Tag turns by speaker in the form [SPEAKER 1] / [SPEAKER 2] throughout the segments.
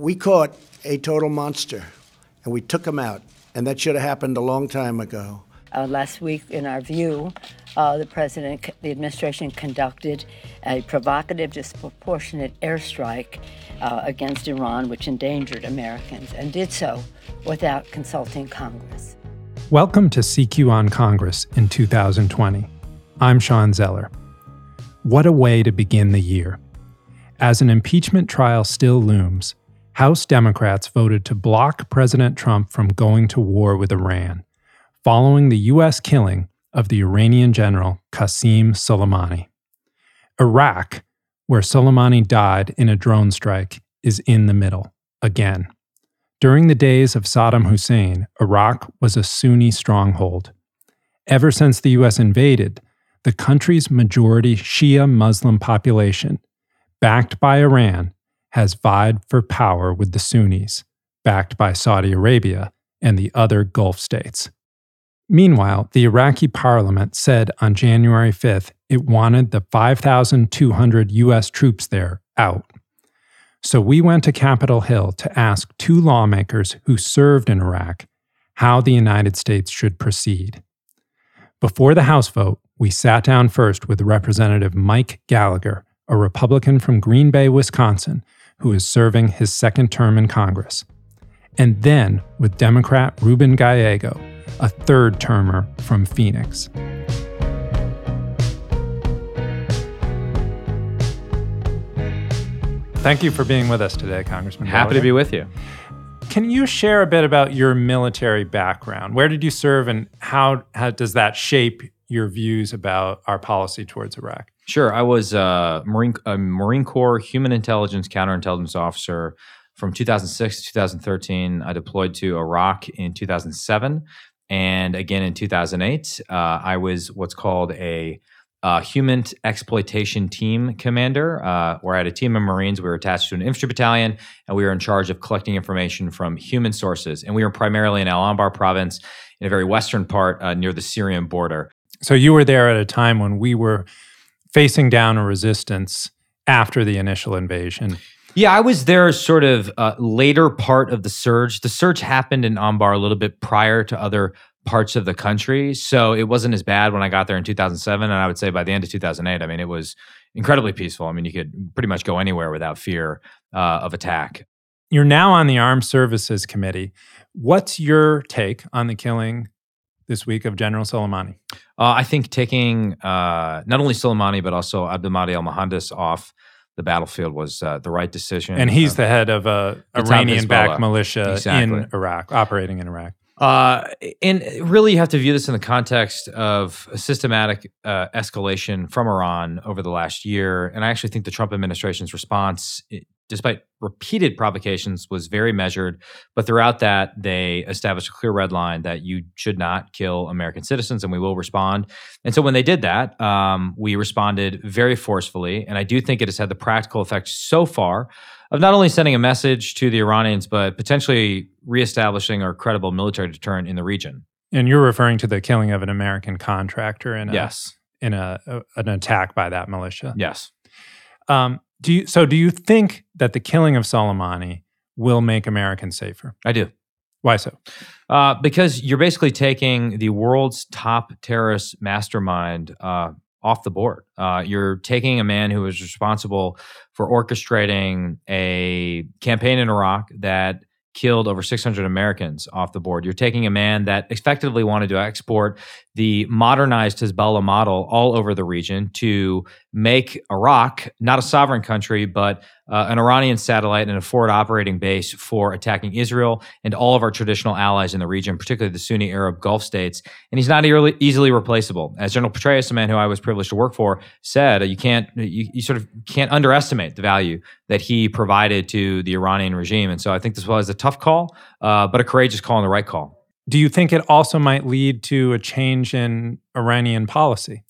[SPEAKER 1] We caught a total monster, and we took him out, and that should have happened a long time ago.
[SPEAKER 2] Uh, last week, in our view, uh, the president, the administration conducted a provocative, disproportionate airstrike uh, against Iran, which endangered Americans, and did so without consulting Congress.
[SPEAKER 3] Welcome to CQ on Congress in 2020. I'm Shawn Zeller. What a way to begin the year. As an impeachment trial still looms, House Democrats voted to block President Trump from going to war with Iran, following the U.S. killing of the Iranian general Qasem Soleimani. Iraq, where Soleimani died in a drone strike, is in the middle, again. During the days of Saddam Hussein, Iraq was a Sunni stronghold. Ever since the U.S. invaded, the country's majority Shia Muslim population, backed by Iran, has vied for power with the Sunnis, backed by Saudi Arabia and the other Gulf states. Meanwhile, the Iraqi parliament said on January 5th it wanted the 5,200 U.S. troops there out. So we went to Capitol Hill to ask two lawmakers who served in Iraq how the United States should proceed. Before the House vote, we sat down first with Representative Mike Gallagher, a Republican from Green Bay, Wisconsin, who is serving his second term in Congress, and then with Democrat Ruben Gallego a third termer from Phoenix. Thank you for being with us today, Congressman.
[SPEAKER 4] Happy to be with you.
[SPEAKER 3] Can you share a bit about your military background? Where did you serve, and how, how does that shape your views about our policy towards Iraq?
[SPEAKER 4] Sure. I was a Marine, a Marine Corps human intelligence counterintelligence officer from 2006 to 2013. I deployed to Iraq in 2007 and again in 2008, uh, I was what's called a uh, human exploitation team commander, uh, where I had a team of Marines. We were attached to an infantry battalion, and we were in charge of collecting information from human sources. And we were primarily in Al Anbar province, in a very western part uh, near the Syrian border.
[SPEAKER 3] So you were there at a time when we were facing down a resistance after the initial invasion.
[SPEAKER 4] Yeah, I was there sort of uh, later part of the surge. The surge happened in Anbar a little bit prior to other parts of the country. So it wasn't as bad when I got there in 2007. And I would say by the end of 2008, I mean, it was incredibly peaceful. I mean, you could pretty much go anywhere without fear uh, of attack.
[SPEAKER 3] You're now on the Armed Services Committee. What's your take on the killing this week of General Soleimani?
[SPEAKER 4] Uh, I think taking uh, not only Soleimani, but also Abdulmahdi al Mohandes off the battlefield was uh, the right decision.
[SPEAKER 3] And he's uh, the head of a Iranian-backed militia exactly. in Iraq, operating in Iraq.
[SPEAKER 4] Uh, and really, you have to view this in the context of a systematic uh, escalation from Iran over the last year. And I actually think the Trump administration's response, despite repeated provocations, was very measured. But throughout that, they established a clear red line that you should not kill American citizens, and we will respond. And so when they did that, um, we responded very forcefully. And I do think it has had the practical effect so far of not only sending a message to the Iranians, but potentially reestablishing our credible military deterrent in the region.
[SPEAKER 3] And you're referring to the killing of an American contractor in a,
[SPEAKER 4] yes.
[SPEAKER 3] in a, a an attack by that militia.
[SPEAKER 4] Yes.
[SPEAKER 3] Um, do you, so do you think that the killing of Soleimani will make Americans safer?
[SPEAKER 4] I do.
[SPEAKER 3] Why so?
[SPEAKER 4] Uh, because you're basically taking the world's top terrorist mastermind uh, off the board. Uh, you're taking a man who was responsible for orchestrating a campaign in Iraq that killed over 600 Americans off the board. You're taking a man that effectively wanted to export the modernized Hezbollah model all over the region to make Iraq not a sovereign country, but uh, an Iranian satellite and a forward operating base for attacking Israel and all of our traditional allies in the region, particularly the Sunni Arab Gulf states. And he's not e- easily replaceable. As General Petraeus, a man who I was privileged to work for, said, you can't, you, you sort of can't underestimate the value that he provided to the Iranian regime. And so I think this was a tough call, uh, but a courageous call and the right call.
[SPEAKER 3] Do you think it also might lead to a change in Iranian policy?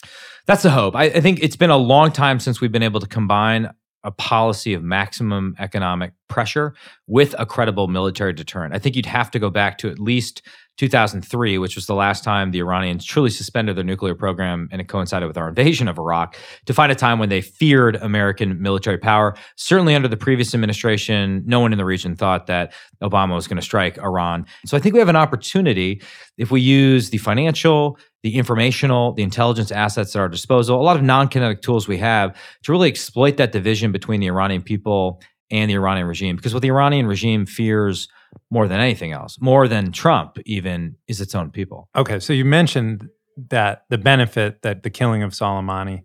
[SPEAKER 4] That's the hope. I, I, think it's been a long time since we've been able to combine a policy of maximum economic pressure with a credible military deterrent. I think you'd have to go back to at least 2003, which was the last time the Iranians truly suspended their nuclear program, and it coincided with our invasion of Iraq, to find a time when they feared American military power. Certainly under the previous administration, no one in the region thought that Obama was going to strike Iran. So I think we have an opportunity if we use the financial, the informational, the intelligence assets at our disposal, a lot of non kinetic tools we have to really exploit that division between the Iranian people and the Iranian regime. Because what the Iranian regime fears more than anything else, more than Trump even, is its own people.
[SPEAKER 3] Okay, so you mentioned that the benefit that the killing of Soleimani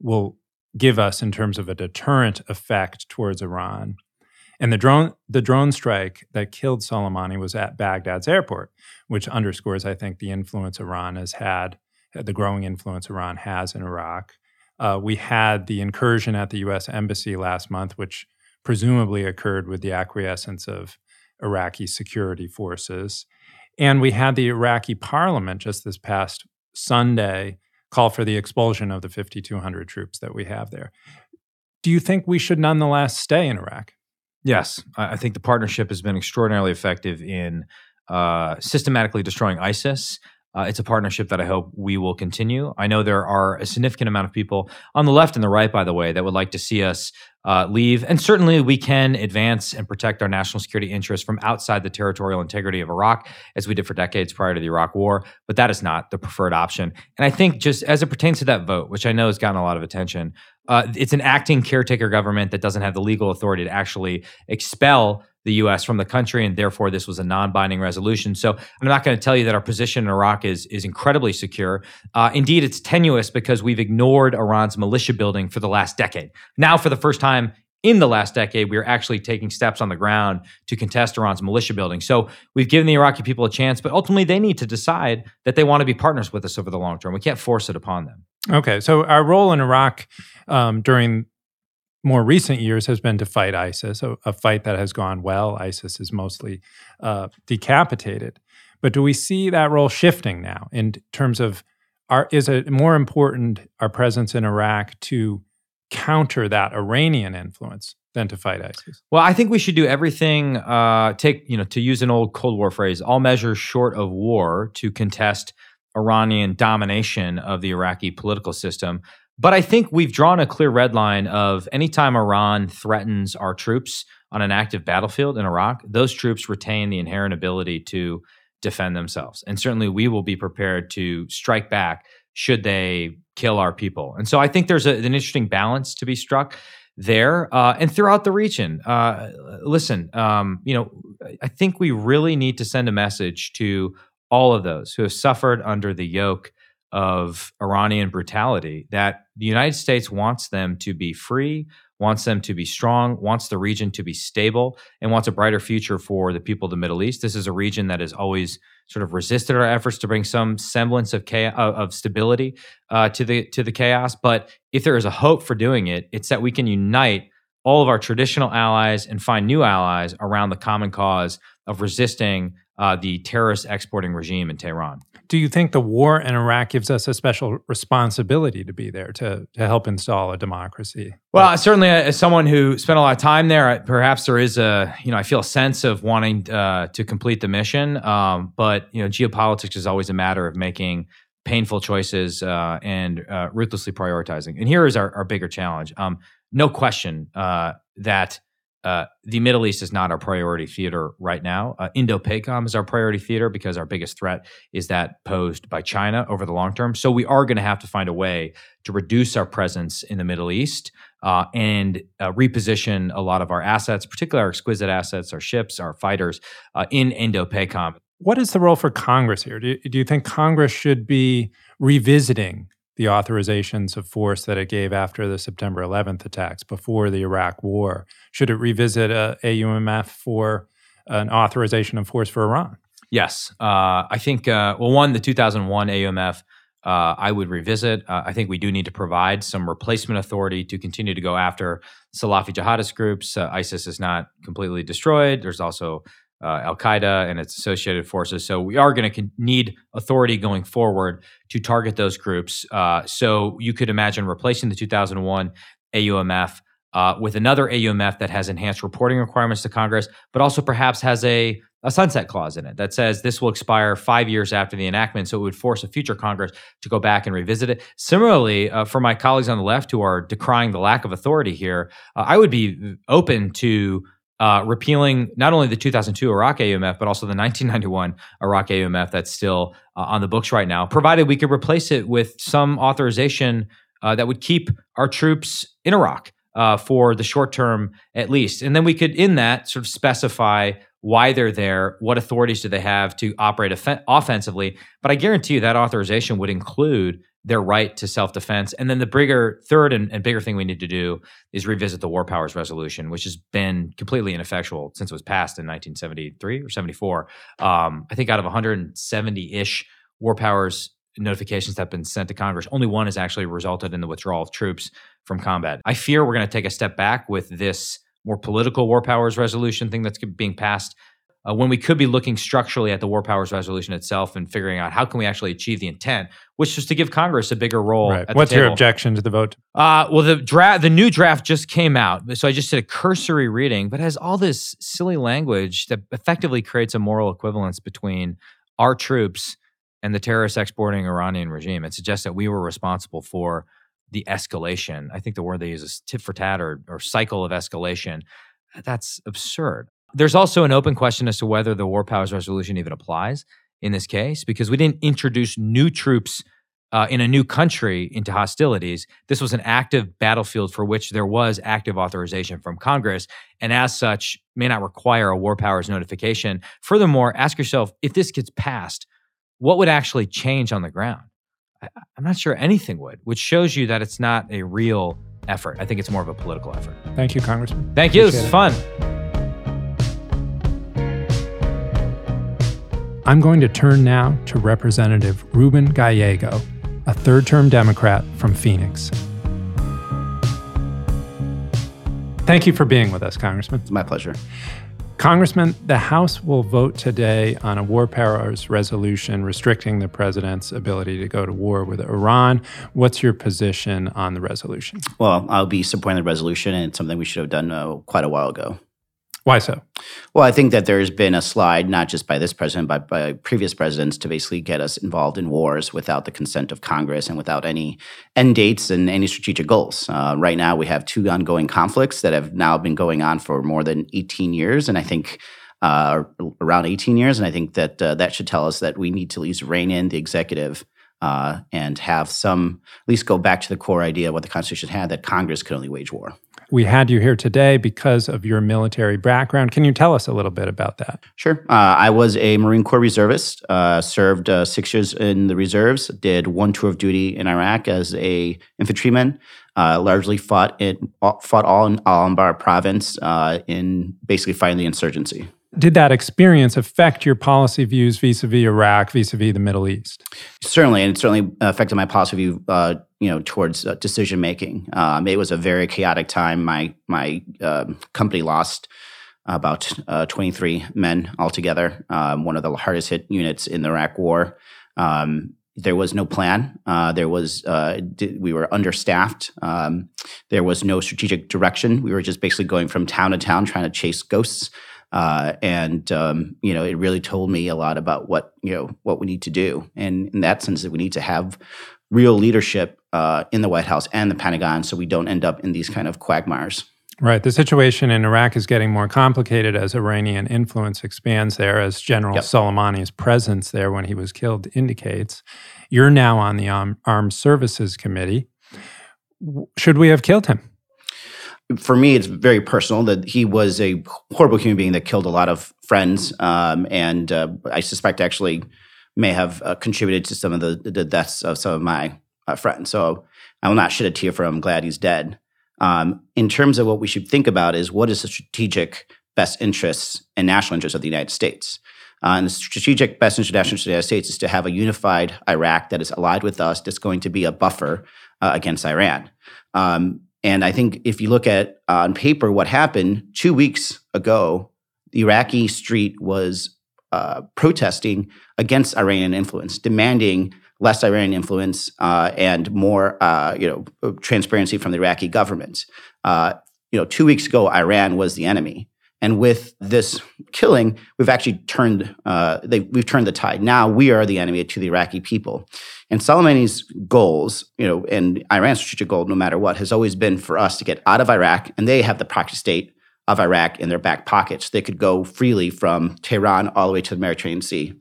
[SPEAKER 3] will give us in terms of a deterrent effect towards Iran. And the drone the drone strike that killed Soleimani was at Baghdad's airport, which underscores, I think, the influence Iran has had, the growing influence Iran has in Iraq. Uh, we had the incursion at the U.S. embassy last month, which presumably occurred with the acquiescence of Iraqi security forces. And we had the Iraqi parliament just this past Sunday call for the expulsion of the 5,200 troops that we have there. Do you think we should nonetheless stay in Iraq?
[SPEAKER 4] Yes, I think the partnership has been extraordinarily effective in uh, systematically destroying ISIS. Uh, it's a partnership that I hope we will continue. I know there are a significant amount of people on the left and the right, by the way, that would like to see us uh, leave. And certainly we can advance and protect our national security interests from outside the territorial integrity of Iraq, as we did for decades prior to the Iraq War. But that is not the preferred option. And I think just as it pertains to that vote, which I know has gotten a lot of attention, uh, it's an acting caretaker government that doesn't have the legal authority to actually expel the U.S. from the country, and therefore this was a non-binding resolution. So I'm not going to tell you that our position in Iraq is is incredibly secure. Uh, indeed, it's tenuous because we've ignored Iran's militia building for the last decade. Now, for the first time in the last decade, we are actually taking steps on the ground to contest Iran's militia building. So we've given the Iraqi people a chance, but ultimately they need to decide that they want to be partners with us over the long term. We can't force it upon them.
[SPEAKER 3] Okay, so our role in Iraq um, during more recent years has been to fight ISIS, a, a fight that has gone well. ISIS is mostly uh, decapitated. But do we see that role shifting now in terms of is it more important our presence in Iraq to counter that Iranian influence than to fight ISIS?
[SPEAKER 4] Well, I think we should do everything. Uh, take you know to use an old Cold War phrase, all measures short of war to contest Iranian domination of the Iraqi political system. But I think we've drawn a clear red line of anytime Iran threatens our troops on an active battlefield in Iraq, those troops retain the inherent ability to defend themselves. And certainly we will be prepared to strike back should they kill our people. And so I think there's a, an interesting balance to be struck there uh, and throughout the region. Uh, listen, um, you know, I think we really need to send a message to all of those who have suffered under the yoke of Iranian brutality that the United States wants them to be free, wants them to be strong, wants the region to be stable, and wants a brighter future for the people of the Middle East. This is a region that has always sort of resisted our efforts to bring some semblance of chaos, of stability uh, to the to the chaos. But if there is a hope for doing it, it's that we can unite all of our traditional allies and find new allies around the common cause of resisting uh, the terrorist exporting regime in Tehran.
[SPEAKER 3] Do you think the war in Iraq gives us a special responsibility to be there to, to help install a democracy?
[SPEAKER 4] Well, certainly, uh, as someone who spent a lot of time there, perhaps there is a you know I feel a sense of wanting uh, to complete the mission. Um, but you know, geopolitics is always a matter of making painful choices uh, and uh, ruthlessly prioritizing. And here is our, our bigger challenge. Um, no question uh, that uh, the Middle East is not our priority theater right now. Uh, Indo-PACOM is our priority theater because our biggest threat is that posed by China over the long term. So we are going to have to find a way to reduce our presence in the Middle East uh, and uh, reposition a lot of our assets, particularly our exquisite assets, our ships, our fighters, uh, in Indo-PACOM.
[SPEAKER 3] What is the role for Congress here? Do you, do you think Congress should be revisiting the authorizations of force that it gave after the September 11th attacks before the Iraq War? Should it revisit a AUMF for an authorization of force for Iran?
[SPEAKER 4] Yes. Uh, I think, uh, well, one, the 2001 AUMF, uh, I would revisit. Uh, I think we do need to provide some replacement authority to continue to go after Salafi jihadist groups. Uh, ISIS is not completely destroyed. There's also uh, Al Qaeda and its associated forces. So we are going to con- need authority going forward to target those groups. Uh, so you could imagine replacing the 2001 AUMF uh, with another AUMF that has enhanced reporting requirements to Congress, but also perhaps has a a sunset clause in it that says this will expire five years after the enactment. So it would force a future Congress to go back and revisit it. Similarly, uh, for my colleagues on the left who are decrying the lack of authority here, uh, I would be open to uh, repealing not only the 2002 Iraq AUMF, but also the 1991 Iraq AUMF that's still uh, on the books right now, provided we could replace it with some authorization uh, that would keep our troops in Iraq. Uh, for the short term, at least. And then we could, in that, sort of specify why they're there, what authorities do they have to operate off- offensively. But I guarantee you that authorization would include their right to self defense. And then the bigger, third and, and, bigger thing we need to do is revisit the War Powers Resolution, which has been completely ineffectual since it was passed in 1973 or 74. Um, I think out of 170 ish War Powers notifications that have been sent to Congress, only one has actually resulted in the withdrawal of troops from combat. I fear we're going to take a step back with this more political war powers resolution thing that's being passed uh, when we could be looking structurally at the war powers resolution itself and figuring out how can we actually achieve the intent which is to give congress a bigger role
[SPEAKER 3] right. what's your objection to the vote
[SPEAKER 4] uh, well the draft the new draft just came out so i just did a cursory reading but has all this silly language that effectively creates a moral equivalence between our troops and the terrorist exporting iranian regime it suggests that we were responsible for the escalation. I think the word they use is tit for tat or, or cycle of escalation. That's absurd. There's also an open question as to whether the War Powers Resolution even applies in this case because we didn't introduce new troops uh, in a new country into hostilities. This was an active battlefield for which there was active authorization from Congress, and as such, may not require a war powers notification. Furthermore, ask yourself if this gets passed, what would actually change on the ground? I, am not sure anything would, which shows you that it's not a real effort. I think it's more of a political effort.
[SPEAKER 3] Thank you, Congressman.
[SPEAKER 4] Thank you. Appreciate this is fun.
[SPEAKER 3] I'm going to turn now to Representative Ruben Gallego, a third term Democrat from Phoenix. Thank you for being with us, Congressman.
[SPEAKER 5] It's my pleasure.
[SPEAKER 3] Congressman, the House will vote today on a war powers resolution restricting the president's ability to go to war with Iran. What's your position on the resolution?
[SPEAKER 5] Well, I'll be supporting the resolution, and it's something we should have done uh, quite a while ago.
[SPEAKER 3] Why so?
[SPEAKER 5] Well, I think that there's been a slide, not just by this president, but by previous presidents, to basically get us involved in wars without the consent of Congress and without any end dates and any strategic goals. Uh, right now, we have two ongoing conflicts that have now been going on for more than 18 years. And I think uh, around 18 years. And I think that uh, that should tell us that we need to at least rein in the executive uh, and have some, at least go back to the core idea of what the Constitution had that Congress could only wage war.
[SPEAKER 3] We had you here today because of your military background. Can you tell us a little bit about that?
[SPEAKER 5] Sure. Uh, I was a Marine Corps reservist, uh, served uh, six years in the reserves, did one tour of duty in Iraq as a infantryman, uh, largely fought in, fought all in Al Anbar province uh, in basically fighting the insurgency
[SPEAKER 3] did that experience affect your policy views vis-a-vis Iraq, vis-a-vis the Middle East?
[SPEAKER 5] Certainly, and it certainly affected my policy view, uh, you know, towards uh, decision making. Um, it was a very chaotic time. My my uh, company lost about uh, 23 men altogether. Um, one of the hardest hit units in the Iraq War. Um, there was no plan. Uh, there was uh, we were understaffed. Um, there was no strategic direction. We were just basically going from town to town trying to chase ghosts. Uh, and um, you know, it really told me a lot about what you know what we need to do, and in that sense, that we need to have real leadership uh, in the White House and the Pentagon, so we don't end up in these kind of quagmires.
[SPEAKER 3] Right. The situation in Iraq is getting more complicated as Iranian influence expands there, as General yep. Soleimani's presence there when he was killed indicates. You're now on the Armed Services Committee. Should we have killed him?
[SPEAKER 5] For me, it's very personal that he was a horrible human being that killed a lot of friends, um, and uh, I suspect actually may have uh, contributed to some of the, the, deaths of some of my uh, friends. So I will not shed a tear for him. I'm glad he's dead. Um, in terms of what we should think about is what is the strategic best interests and national interests of the United States. Uh, and the strategic best interest national interests of the United States is to have a unified Iraq that is allied with us, that's going to be a buffer uh, against Iran. Um, and I think if you look at uh, on paper what happened two weeks ago, the Iraqi street was uh, protesting against Iranian influence, demanding less Iranian influence uh, and more, uh, you know, transparency from the Iraqi government. Uh, you know, two weeks ago, Iran was the enemy. And with this killing, we've actually turned uh, they, we've turned the tide. Now we are the enemy to the Iraqi people. And Soleimani's goals, you know, and Iran's strategic goal, no matter what, has always been for us to get out of Iraq, and they have the proxy state of Iraq in their back pockets. They could go freely from Tehran all the way to the Mediterranean Sea.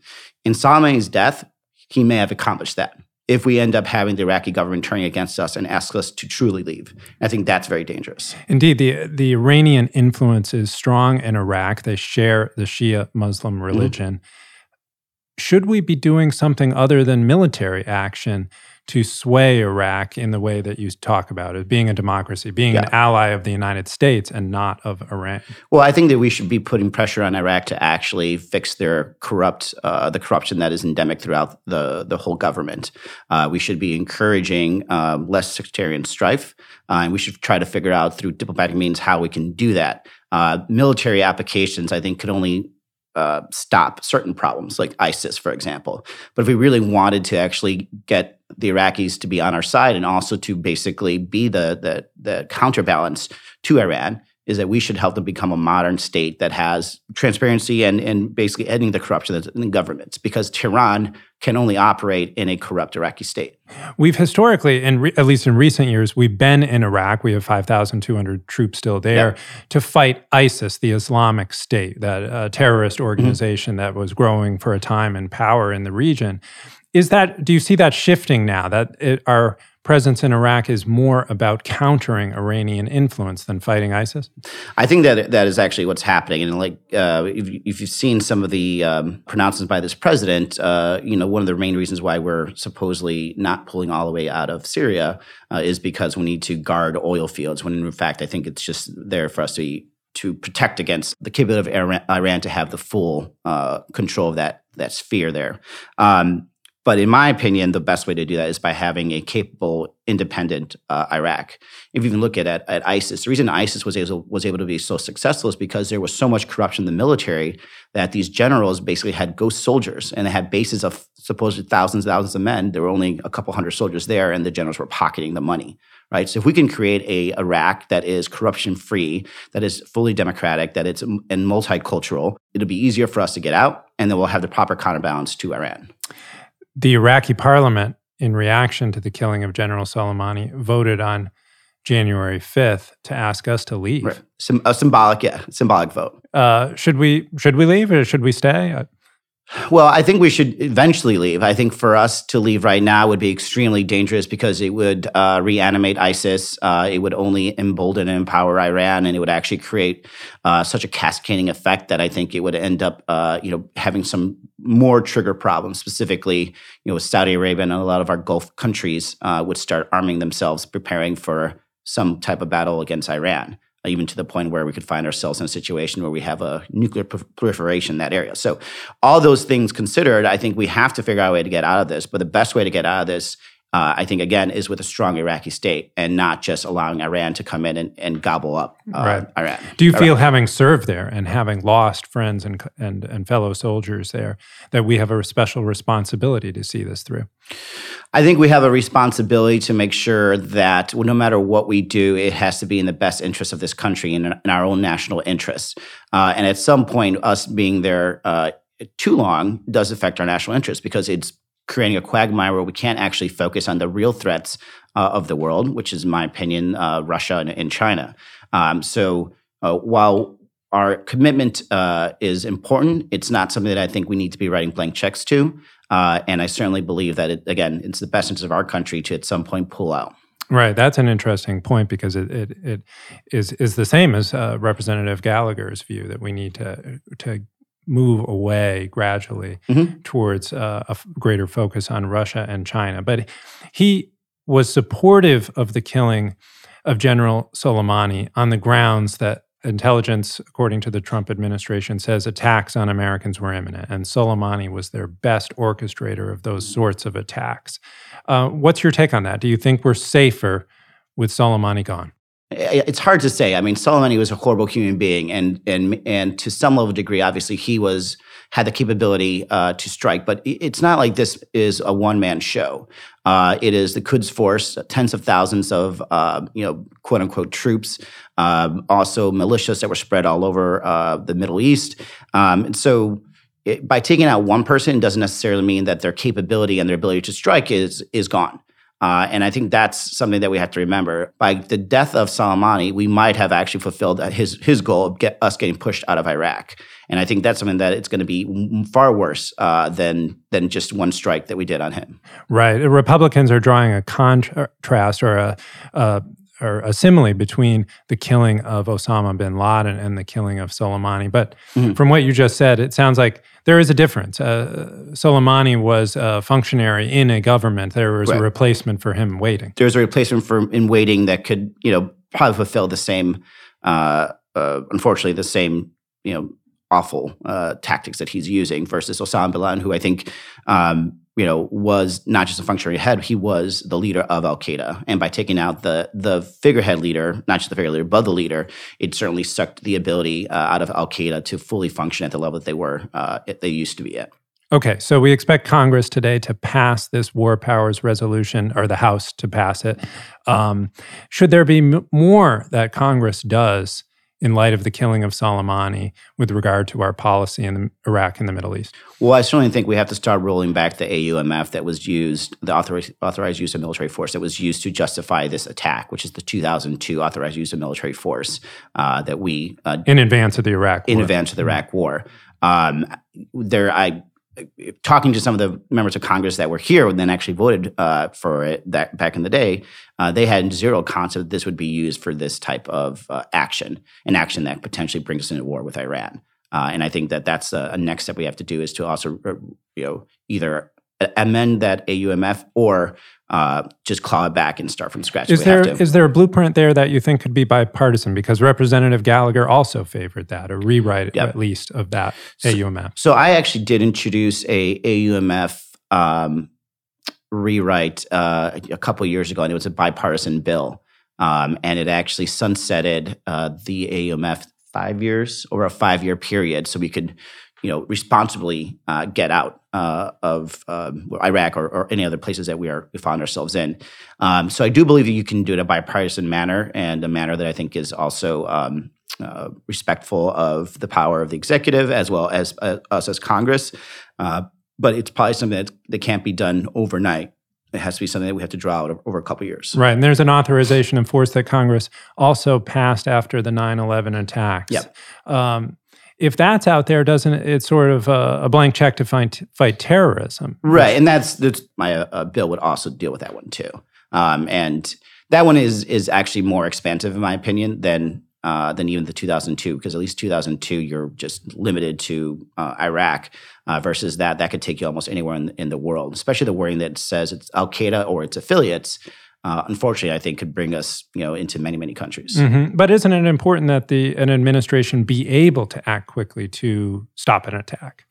[SPEAKER 5] In Soleimani's death, he may have accomplished that if we end up having the Iraqi government turning against us and ask us to truly leave. I think that's very dangerous.
[SPEAKER 3] Indeed, the the Iranian influence is strong in Iraq. They share the Shia Muslim
[SPEAKER 5] Mm-hmm.
[SPEAKER 3] religion. Mm-hmm. Should we be doing something other than military action to sway Iraq in the way that you talk about it, being a democracy, being an ally of the United States and not of Iran?
[SPEAKER 5] Well, I think that we should be putting pressure on Iraq to actually fix their corrupt, uh, the corruption that is endemic throughout the the whole government. Uh, we should be encouraging uh, less sectarian strife, uh, and we should try to figure out through diplomatic means how we can do that. Uh, military applications, I think, could only uh, stop certain problems, like ISIS, for example. But if we really wanted to actually get the Iraqis to be on our side and also to basically be the the, the counterbalance to Iran, is that we should help them become a modern state that has transparency and, and basically ending the corruption that's in the governments because Tehran can only operate in a corrupt Iraqi state.
[SPEAKER 3] We've historically, in re- at least in recent years, we've been in Iraq. We have 5,200 troops still there to fight ISIS, the Islamic State, that uh, terrorist organization that was growing for a time in power in the region. Is that, do you see that shifting now, that it, our presence in Iraq is more about countering Iranian influence than fighting ISIS?
[SPEAKER 5] I think that that is actually what's happening. And like, uh, if, if you've seen some of the um, pronouncements by this president, uh, you know, one of the main reasons why we're supposedly not pulling all the way out of Syria uh, is because we need to guard oil fields. When in fact, I think it's just there for us to to protect against the capability of Iran, Iran to have the full uh, control of that that sphere there. Um, but in my opinion, the best way to do that is by having a capable, independent uh, Iraq. If you even look at, at at ISIS, the reason ISIS was able was able to be so successful is because there was so much corruption in the military that these generals basically had ghost soldiers and they had bases of supposed thousands and thousands of men. There were only a couple hundred soldiers there, and the generals were pocketing the money. Right. So if we can create a Iraq that is corruption free, that is fully democratic, that it's and multicultural, it'll be easier for us to get out, and then we'll have the proper counterbalance to Iran.
[SPEAKER 3] The Iraqi parliament, in reaction to the killing of General Soleimani, voted on January 5th to ask us to leave.
[SPEAKER 5] Right. Sym- a symbolic, yeah, symbolic vote.
[SPEAKER 3] Uh, should we should we leave or should we stay?
[SPEAKER 5] Well, I think we should eventually leave. I think for us to leave right now would be extremely dangerous because it would uh, reanimate ISIS. Uh, it would only embolden and empower Iran, and it would actually create uh, such a cascading effect that I think it would end up, uh, you know, having some more trigger problems. Specifically, you know, Saudi Arabia and a lot of our Gulf countries uh, would start arming themselves, preparing for some type of battle against Iran even to the point where we could find ourselves in a situation where we have a nuclear proliferation in that area. So, all those things considered, I think we have to figure out a way to get out of this. But the best way to get out of this, uh, I think, again, is with a strong Iraqi state and not just allowing Iran to come in and, and gobble up uh,
[SPEAKER 3] Right.
[SPEAKER 5] Iran.
[SPEAKER 3] do you feel having served there and having lost friends and and and fellow soldiers there that we have a special responsibility to see this through?
[SPEAKER 5] I think we have a responsibility to make sure that no matter what we do, it has to be in the best interest of this country and in our own national interests. Uh, and at some point, us being there uh, too long does affect our national interests because it's creating a quagmire where we can't actually focus on the real threats uh, of the world, which is, in my opinion, uh, Russia and, and China. Um, so uh, while our commitment uh, is important, it's not something that I think we need to be writing blank checks to. Uh, and I certainly believe that, it, again, it's the best interest of our country to at some point pull out.
[SPEAKER 3] Right, that's an interesting point because it it, it is is the same as uh, Representative Gallagher's view that we need to to move away gradually
[SPEAKER 5] Mhm.
[SPEAKER 3] towards uh, a f- greater focus on Russia and China. But he was supportive of the killing of General Soleimani on the grounds that intelligence, according to the Trump administration, says attacks on Americans were imminent, and Soleimani was their best orchestrator of those sorts of attacks. Uh, what's your take on that? Do you think we're safer with Soleimani gone?
[SPEAKER 5] It's hard to say. I mean, Soleimani was a horrible human being, and and and to some level of degree, obviously, he was had the capability uh, to strike. But it's not like this is a one man show. Uh, it is the Quds Force, tens of thousands of uh, you know quote unquote troops, um, also militias that were spread all over uh, the Middle East, um, and so. It, by taking out one person doesn't necessarily mean that their capability and their ability to strike is is gone. Uh, and I think that's something that we have to remember. By the death of Soleimani, we might have actually fulfilled his his goal of get us getting pushed out of Iraq. And I think that's something that it's going to be far worse uh, than than just one strike that we did on him.
[SPEAKER 3] Right. Republicans are drawing a contrast or a, a or a simile between the killing of Osama bin Laden and the killing of Soleimani. But mm-hmm. from what you just said, it sounds like there is a difference. Uh, Soleimani was a functionary in a government. There was right. a replacement for him waiting.
[SPEAKER 5] There's a replacement for in waiting that could, you know, probably fulfill the same, uh, uh, unfortunately, the same, you know, awful uh, tactics that he's using versus Osama bin Laden, who I think um, you know, was not just a functionary head, he was the leader of Al Qaeda. And by taking out the the figurehead leader, not just the figurehead leader, but the leader, it certainly sucked the ability uh, out of Al Qaeda to fully function at the level that they were uh, they used to be at.
[SPEAKER 3] Okay, so we expect Congress today to pass this war powers resolution, or the House to pass it. Um, should there be m- more that Congress does in light of the killing of Soleimani with regard to our policy in Iraq and the Middle East?
[SPEAKER 5] Well, I certainly think we have to start rolling back the AUMF that was used, the authorized, authorized use of military force that was used to justify this attack, which is the 2002 authorized use of military force uh, that we
[SPEAKER 3] uh, in advance of the Iraq
[SPEAKER 5] war. in advance of the Iraq War. Um, there, I talking to some of the members of Congress that were here and then actually voted uh, for it that back in the day, uh, they had zero concept that this would be used for this type of uh, action, an action that potentially brings us into war with Iran. Uh, and I think that that's a, a, next step we have to do is to also, uh, you know, either amend that AUMF or uh, just claw it back and start from scratch.
[SPEAKER 3] Is there is there a blueprint there that you think could be bipartisan? Because Representative Gallagher also favored that, a rewrite yep. at least of that
[SPEAKER 5] so,
[SPEAKER 3] AUMF.
[SPEAKER 5] So I actually did introduce a AUMF um, rewrite uh, a couple years ago, and it was a bipartisan bill, um, and it actually sunsetted uh, the AUMF five years over a five year period, so we could you know, responsibly uh, get out uh, of um, Iraq or, or, any other places that we are we found ourselves in. Um, so I do believe that you can do it in a bipartisan manner and a manner that I think is also um, uh, respectful of the power of the executive as well as uh, us as Congress. Uh, but it's probably something that, that can't be done overnight it has to be something that we have to draw out over a couple years.
[SPEAKER 3] Right. And there's an authorization in force that Congress also passed after the 9 11 attacks.
[SPEAKER 5] Yep.
[SPEAKER 3] Um, if that's out there, doesn't it sort of uh, a blank check to fight fight terrorism?
[SPEAKER 5] Right, and that's that's my uh, bill would also deal with that one too. Um, and that one is is actually more expansive in my opinion than uh, than even the 2002 because at least 2002 you're just limited to uh, Iraq uh, versus that that could take you almost anywhere in, in the world, especially the wording that says it's Al Qaeda or its affiliates uh, unfortunately, I think could bring us, you know, into many, many countries.
[SPEAKER 3] Mm-hmm. But isn't it important that the an administration be able to act quickly to stop an attack?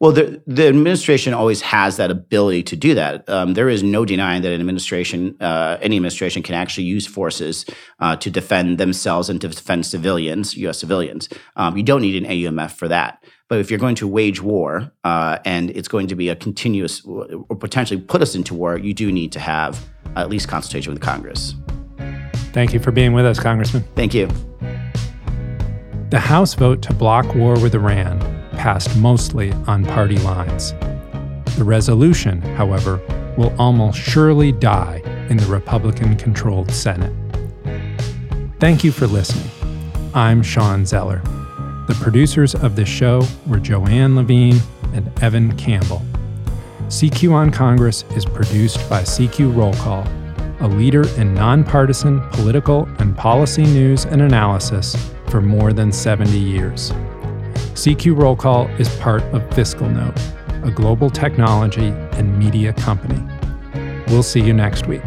[SPEAKER 5] Well, the the administration always has that ability to do that. Um, there is no denying that an administration, uh, any administration, can actually use forces uh, to defend themselves and to defend civilians, U.S. civilians. Um, you don't need an AUMF for that. But if you're going to wage war uh, and it's going to be a continuous or potentially put us into war, you do need to have at least consultation with Congress.
[SPEAKER 3] Thank you for being with us, Congressman.
[SPEAKER 5] Thank you.
[SPEAKER 3] The House vote to block war with Iran passed mostly on party lines. The resolution, however, will almost surely die in the Republican controlled Senate. Thank you for listening. I'm Shawn Zeller. The producers of this show were Joanne Levine and Evan Campbell. CQ on Congress is produced by CQ Roll Call, a leader in nonpartisan political and policy news and analysis for more than 70 years. CQ Roll Call is part of FiscalNote, a global technology and media company. We'll see you next week.